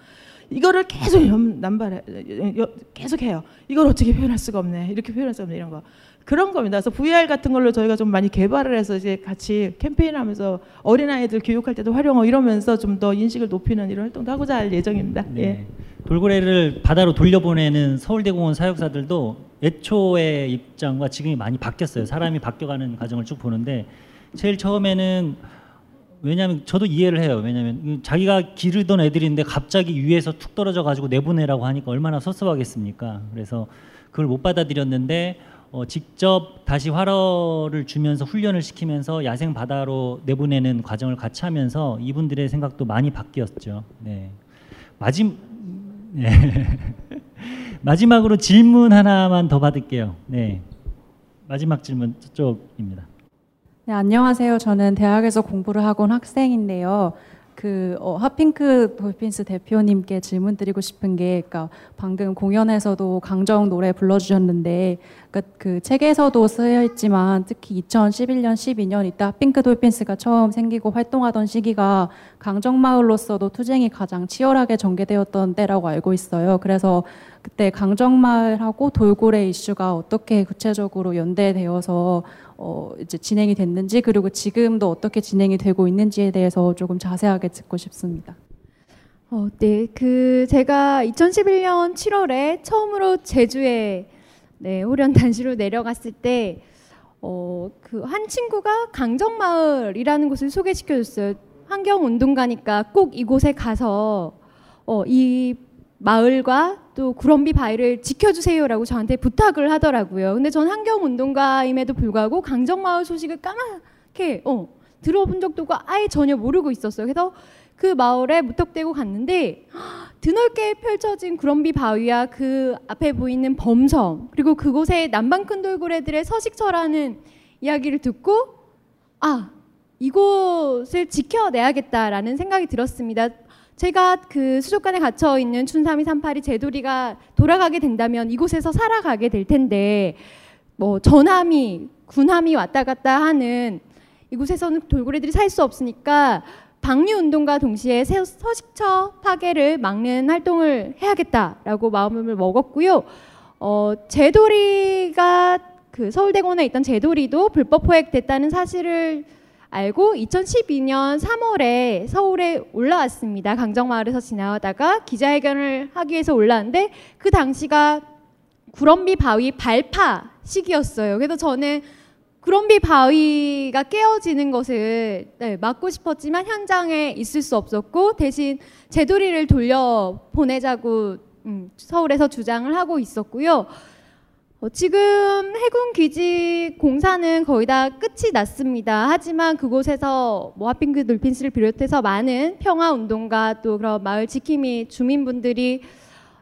이거를 계속 염- 남발해 여- 계속 해요. 이걸 어떻게 표현할 수가 없네. 이렇게 표현할 수가 없네 이런 거. 그런 겁니다. 그래서 VR 같은 걸로 저희가 좀 많이 개발을 해서 이제 같이 캠페인하면서 어린아이들 교육할 때도 활용하고 이러면서 좀 더 인식을 높이는 이런 활동도 하고자 할 예정입니다. 예. 네. 돌고래를 바다로 돌려보내는 서울대공원 사육사들도 애초의 입장과 지금이 많이 바뀌었어요. 사람이 바뀌어가는 과정을 쭉 보는데 제일 처음에는 왜냐하면 저도 이해를 해요. 왜냐하면 이 자기가 기르던 애들인데 갑자기 위에서 툭 떨어져 가지고 내보내라고 하니까 얼마나 섭섭하겠습니까. 그래서 그걸 못 받아들였는데 어, 직접 다시 활어를 주면서 훈련을 시키면서 야생 바다로 내보내는 과정을 같이 하면서 이분들의 생각도 많이 바뀌었죠. 네. 마지 네. 마지막으로 질문 하나만 더 받을게요. 네. 마지막 질문 저쪽입니다. 네, 안녕하세요. 저는 대학에서 공부를 하고 온 학생인데요. 그 어, 핫핑크 돌핀스 대표님께 질문 드리고 싶은 게, 그러니까 방금 공연에서도 강정 노래 불러주셨는데, 그러니까 그 책에서도 쓰여 있지만 특히 2011년, 12년 이때 핫핑크 돌핀스가 처음 생기고 활동하던 시기가 강정 마을로서도 투쟁이 가장 치열하게 전개되었던 때라고 알고 있어요. 그래서 그때 강정 마을하고 돌고래 이슈가 어떻게 구체적으로 연대되어서 어, 이제 진행이 됐는지 그리고 지금도 어떻게 진행이 되고 있는지에 대해서 조금 자세하게 듣고 싶습니다. 어, 네, 그 제가 2011년 7월에 처음으로 제주에 네, 호련 단시로 내려갔을 때 어, 그 한 친구가 강정마을이라는 곳을 소개시켜 줬어요. 환경 운동가니까 꼭 이곳에 가서 어, 이 마을과 또 구럼비 바위를 지켜주세요라고 저한테 부탁을 하더라고요. 근데 전 환경 운동가임에도 불구하고 강정마을 소식을 까맣게 어, 들어본 적도 없고 아예 전혀 모르고 있었어요. 그래서 그 마을에 무턱대고 갔는데 드넓게 펼쳐진 구럼비 바위와 그 앞에 보이는 범섬 그리고 그곳에 남방 큰 돌고래들의 서식처라는 이야기를 듣고 아 이곳을 지켜내야겠다라는 생각이 들었습니다. 제가 그 수족관에 갇혀 있는 춘삼이 삼팔이 제돌이가 돌아가게 된다면 이곳에서 살아가게 될 텐데 뭐 전함이 군함이 왔다 갔다 하는 이곳에서는 돌고래들이 살 수 없으니까 방류 운동과 동시에 새- 서식처 파괴를 막는 활동을 해야겠다라고 마음을 먹었고요. 어, 제돌이가 그 서울대공원에 있던 제돌이도 불법 포획됐다는 사실을 알고 2012년 3월에 서울에 올라왔습니다. 강정마을에서 지나가다가 기자회견을 하기 위해서 올라왔는데 그 당시가 구럼비 바위 발파 시기였어요. 그래서 저는 구럼비 바위가 깨어지는 것을 네, 막고 싶었지만 현장에 있을 수 없었고 대신 제돌이를 돌려 보내자고 음, 서울에서 주장을 하고 있었고요. 어, 지금 해군 기지 공사는 거의 다 끝이 났습니다. 하지만 그곳에서 뭐 하핑크 돌핀스를 비롯해서 많은 평화 운동가 또 그런 마을 지킴이 주민분들이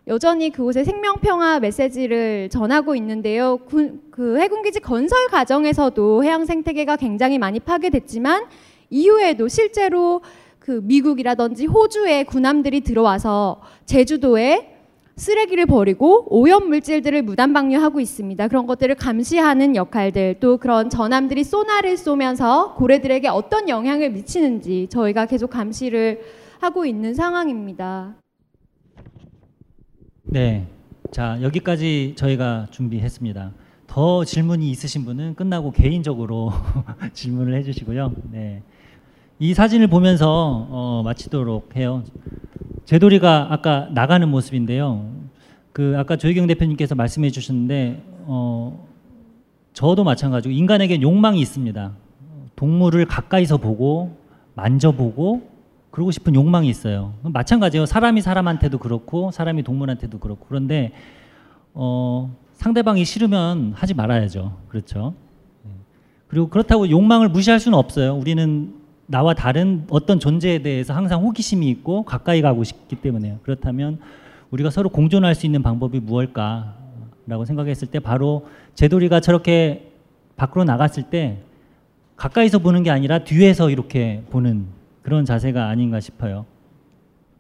여전히 그곳에 생명 평화 메시지를 전하고 있는데요. 군- 그 해군 기지 건설 과정에서도 해양 생태계가 굉장히 많이 파괴됐지만 이후에도 실제로 그 미국이라든지 호주의 군함들이 들어와서 제주도에 쓰레기를 버리고 오염 물질들을 무단 방류하고 있습니다. 그런 것들을 감시하는 역할들 또 그런 전함들이 소나를 쏘면서 고래들에게 어떤 영향을 미치는지 저희가 계속 감시를 하고 있는 상황입니다. 네. 자, 여기까지 저희가 준비했습니다. 더 질문이 있으신 분은 끝나고 개인적으로 질문을 해 주시고요. 네. 이 사진을 보면서 어, 마치도록 해요. 제돌이가 아까 나가는 모습인데요. 그 아까 조희경 대표님께서 말씀해 주셨는데 어, 저도 마찬가지고 인간에게 욕망이 있습니다. 동물을 가까이서 보고 만져보고 그러고 싶은 욕망이 있어요. 마찬가지예요. 사람이 사람한테도 그렇고 사람이 동물한테도 그렇고 그런데 어, 상대방이 싫으면 하지 말아야죠. 그렇죠. 네. 그리고 그렇다고 욕망을 무시할 수는 없어요. 우리는 나와 다른 어떤 존재에 대해서 항상 호기심이 있고 가까이 가고 싶기 때문에요. 그렇다면 우리가 서로 공존할 수 있는 방법이 무엇일까라고 생각했을 때 바로 제돌이가 저렇게 밖으로 나갔을 때 가까이서 보는 게 아니라 뒤에서 이렇게 보는 그런 자세가 아닌가 싶어요.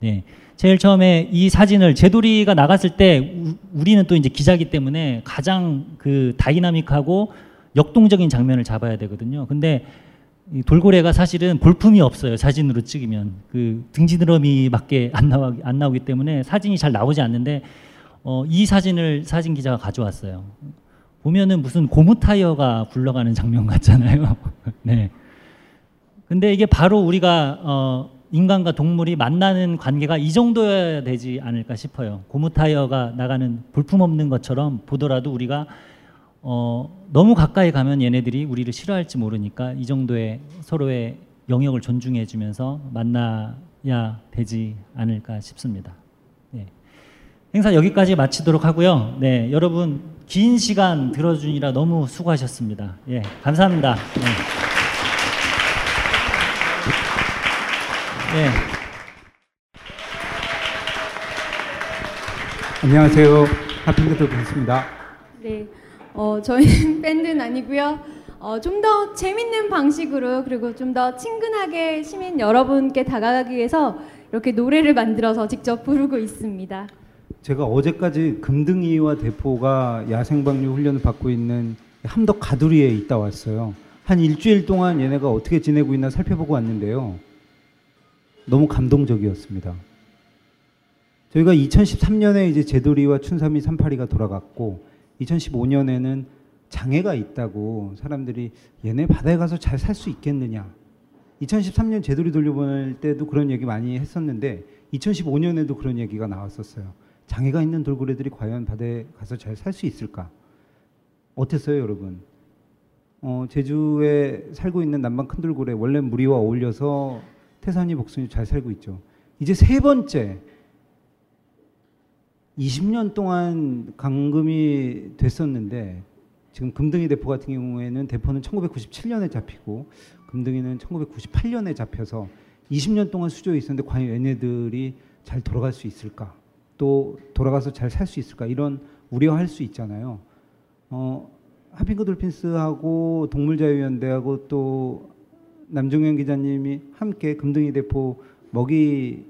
네. 제일 처음에 이 사진을 제돌이가 나갔을 때 우, 우리는 또 이제 기자기 때문에 가장 그 다이나믹하고 역동적인 장면을 잡아야 되거든요. 근데 이 돌고래가 사실은 볼품이 없어요. 사진으로 찍으면 그 등지드러미밖에 안 나와 안 나오기 때문에 사진이 잘 나오지 않는데 어, 이 사진을 사진 기자가 가져왔어요. 보면은 무슨 고무 타이어가 굴러가는 장면 같잖아요. 네. 근데 이게 바로 우리가 어, 인간과 동물이 만나는 관계가 이 정도여야 되지 않을까 싶어요. 고무 타이어가 나가는 볼품 없는 것처럼 보더라도 우리가 어, 너무 가까이 가면 얘네들이 우리를 싫어할지 모르니까 이 정도의 서로의 영역을 존중해 주면서 만나야 되지 않을까 싶습니다. 네. 행사 여기까지 마치도록 하고요. 네, 여러분 긴 시간 들어주니라 너무 수고하셨습니다. 예, 감사합니다. 네. 네. 안녕하세요. 하핑크 돌핀스입니다. 네, 어, 저희는 밴드는 아니고요. 어, 좀 더 재밌는 방식으로 그리고 좀 더 친근하게 시민 여러분께 다가가기 위해서 이렇게 노래를 만들어서 직접 부르고 있습니다. 제가 어제까지 금등이와 대포가 야생방류 훈련을 받고 있는 함덕 가두리에 있다 왔어요. 한 일주일 동안 얘네가 어떻게 지내고 있나 살펴보고 왔는데요. 너무 감동적이었습니다. 저희가 2013년에 이제 제돌이와 춘삼이 삼파리가 돌아갔고 2015년에는 장애가 있다고 사람들이 얘네 바다에 가서 잘 살 수 있겠느냐. 2013년 제돌이 돌려보낼 때도 그런 얘기 많이 했었는데 2015년에도 그런 얘기가 나왔었어요. 장애가 있는 돌고래들이 과연 바다에 가서 잘 살 수 있을까? 어땠어요, 여러분? 어, 제주에 살고 있는 남방 큰 돌고래 원래 무리와 어울려서 태산이 복순이 잘 살고 있죠. 이제 세 번째 20년 동안 감금이 됐었는데 지금 금등이 대포 같은 경우에는 대포는 1997년에 잡히고 금등이는 1998년에 잡혀서 20년 동안 수조에 있었는데 과연 얘네들이 잘 돌아갈 수 있을까? 또 돌아가서 잘 살 수 있을까? 이런 우려할 수 있잖아요. 어, 하핑크 돌핀스하고 동물자유연대하고 또 남종현 기자님이 함께 금등이 대포 먹이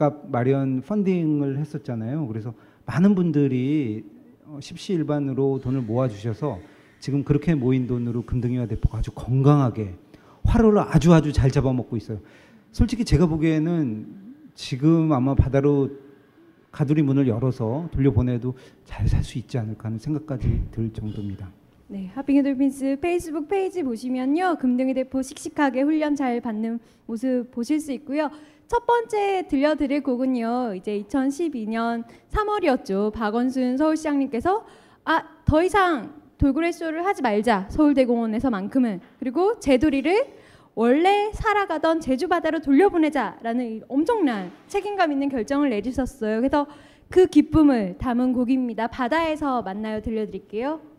값 마련 펀딩을 했었잖아요. 그래서 많은 분들이 어, 십시일반으로 돈을 모아주셔서 지금 그렇게 모인 돈으로 금등이와 대포가 아주 건강하게 화로를 아주 아주 잘 잡아먹고 있어요. 솔직히 제가 보기에는 지금 아마 바다로 가두리 문을 열어서 돌려보내도 잘 살 수 있지 않을까 하는 생각까지 들 정도입니다. 네, 핫핑크 돌핀스 페이스북 페이지 보시면요. 금등이 대포 씩씩하게 훈련 잘 받는 모습 보실 수 있고요. 첫 번째 들려드릴 곡은요. 이제 2012년 3월이었죠. 박원순 서울시장님께서 아, 더 이상 돌고래 쇼를 하지 말자. 서울대공원에서만큼은. 그리고 제돌이를 원래 살아가던 제주 바다로 돌려보내자라는 이 엄청난 책임감 있는 결정을 내주셨어요. 그래서 그 기쁨을 담은 곡입니다. 바다에서 만나요 들려드릴게요.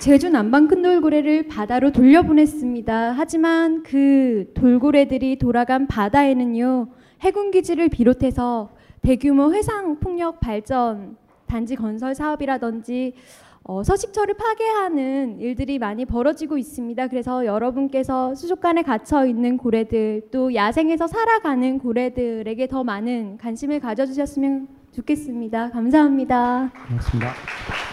제주 남방 큰 돌고래를 바다로 돌려보냈습니다. 하지만 그 돌고래들이 돌아간 바다에는요 해군 기지를 비롯해서 대규모 해상 풍력 발전 단지 건설 사업이라든지 어, 서식처를 파괴하는 일들이 많이 벌어지고 있습니다. 그래서 여러분께서 수족관에 갇혀 있는 고래들 또 야생에서 살아가는 고래들에게 더 많은 관심을 가져주셨으면 좋겠습니다. 감사합니다. 고맙습니다.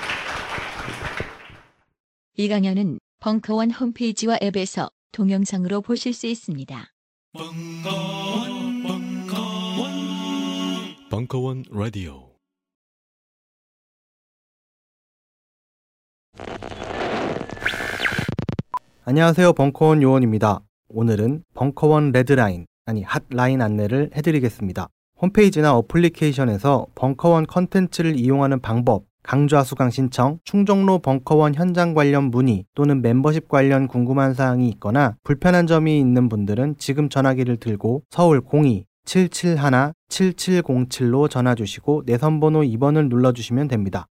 이 강연은 벙커원 홈페이지와 앱에서 동영상으로 보실 수 있습니다. 벙커원 라디오 안녕하세요. 벙커원 요원입니다. 오늘은 벙커원 레드라인, 아니 핫라인 안내를 해드리겠습니다. 홈페이지나 어플리케이션에서 벙커원 컨텐츠를 이용하는 방법, 강좌 수강 신청, 충정로 벙커원 현장 관련 문의 또는 멤버십 관련 궁금한 사항이 있거나 불편한 점이 있는 분들은 지금 전화기를 들고 서울 02-771-7707로 전화 주시고 내선번호 2번을 눌러주시면 됩니다.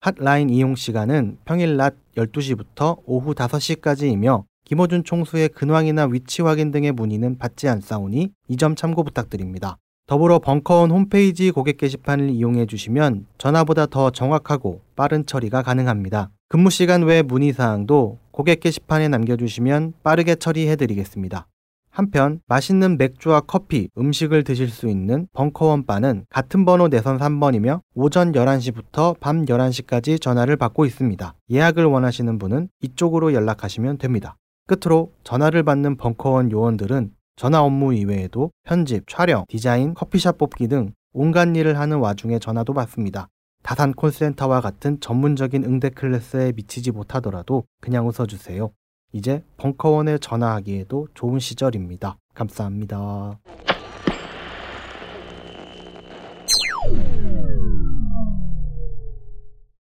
핫라인 이용 시간은 평일 낮 12시부터 오후 5시까지이며 김어준 총수의 근황이나 위치 확인 등의 문의는 받지 않사오니 이 점 참고 부탁드립니다. 더불어 벙커원 홈페이지 고객 게시판을 이용해 주시면 전화보다 더 정확하고 빠른 처리가 가능합니다. 근무 시간 외 문의 사항도 고객 게시판에 남겨주시면 빠르게 처리해 드리겠습니다. 한편 맛있는 맥주와 커피, 음식을 드실 수 있는 벙커원 바는 같은 번호 내선 3번이며 오전 11시부터 밤 11시까지 전화를 받고 있습니다. 예약을 원하시는 분은 이쪽으로 연락하시면 됩니다. 끝으로 전화를 받는 벙커원 요원들은 전화 업무 이외에도 편집, 촬영, 디자인, 커피숍 뽑기 등 온갖 일을 하는 와중에 전화도 받습니다. 다산 콜센터와 같은 전문적인 응대 클래스에 미치지 못하더라도 그냥 웃어주세요. 이제 벙커원에 전화하기에도 좋은 시절입니다. 감사합니다.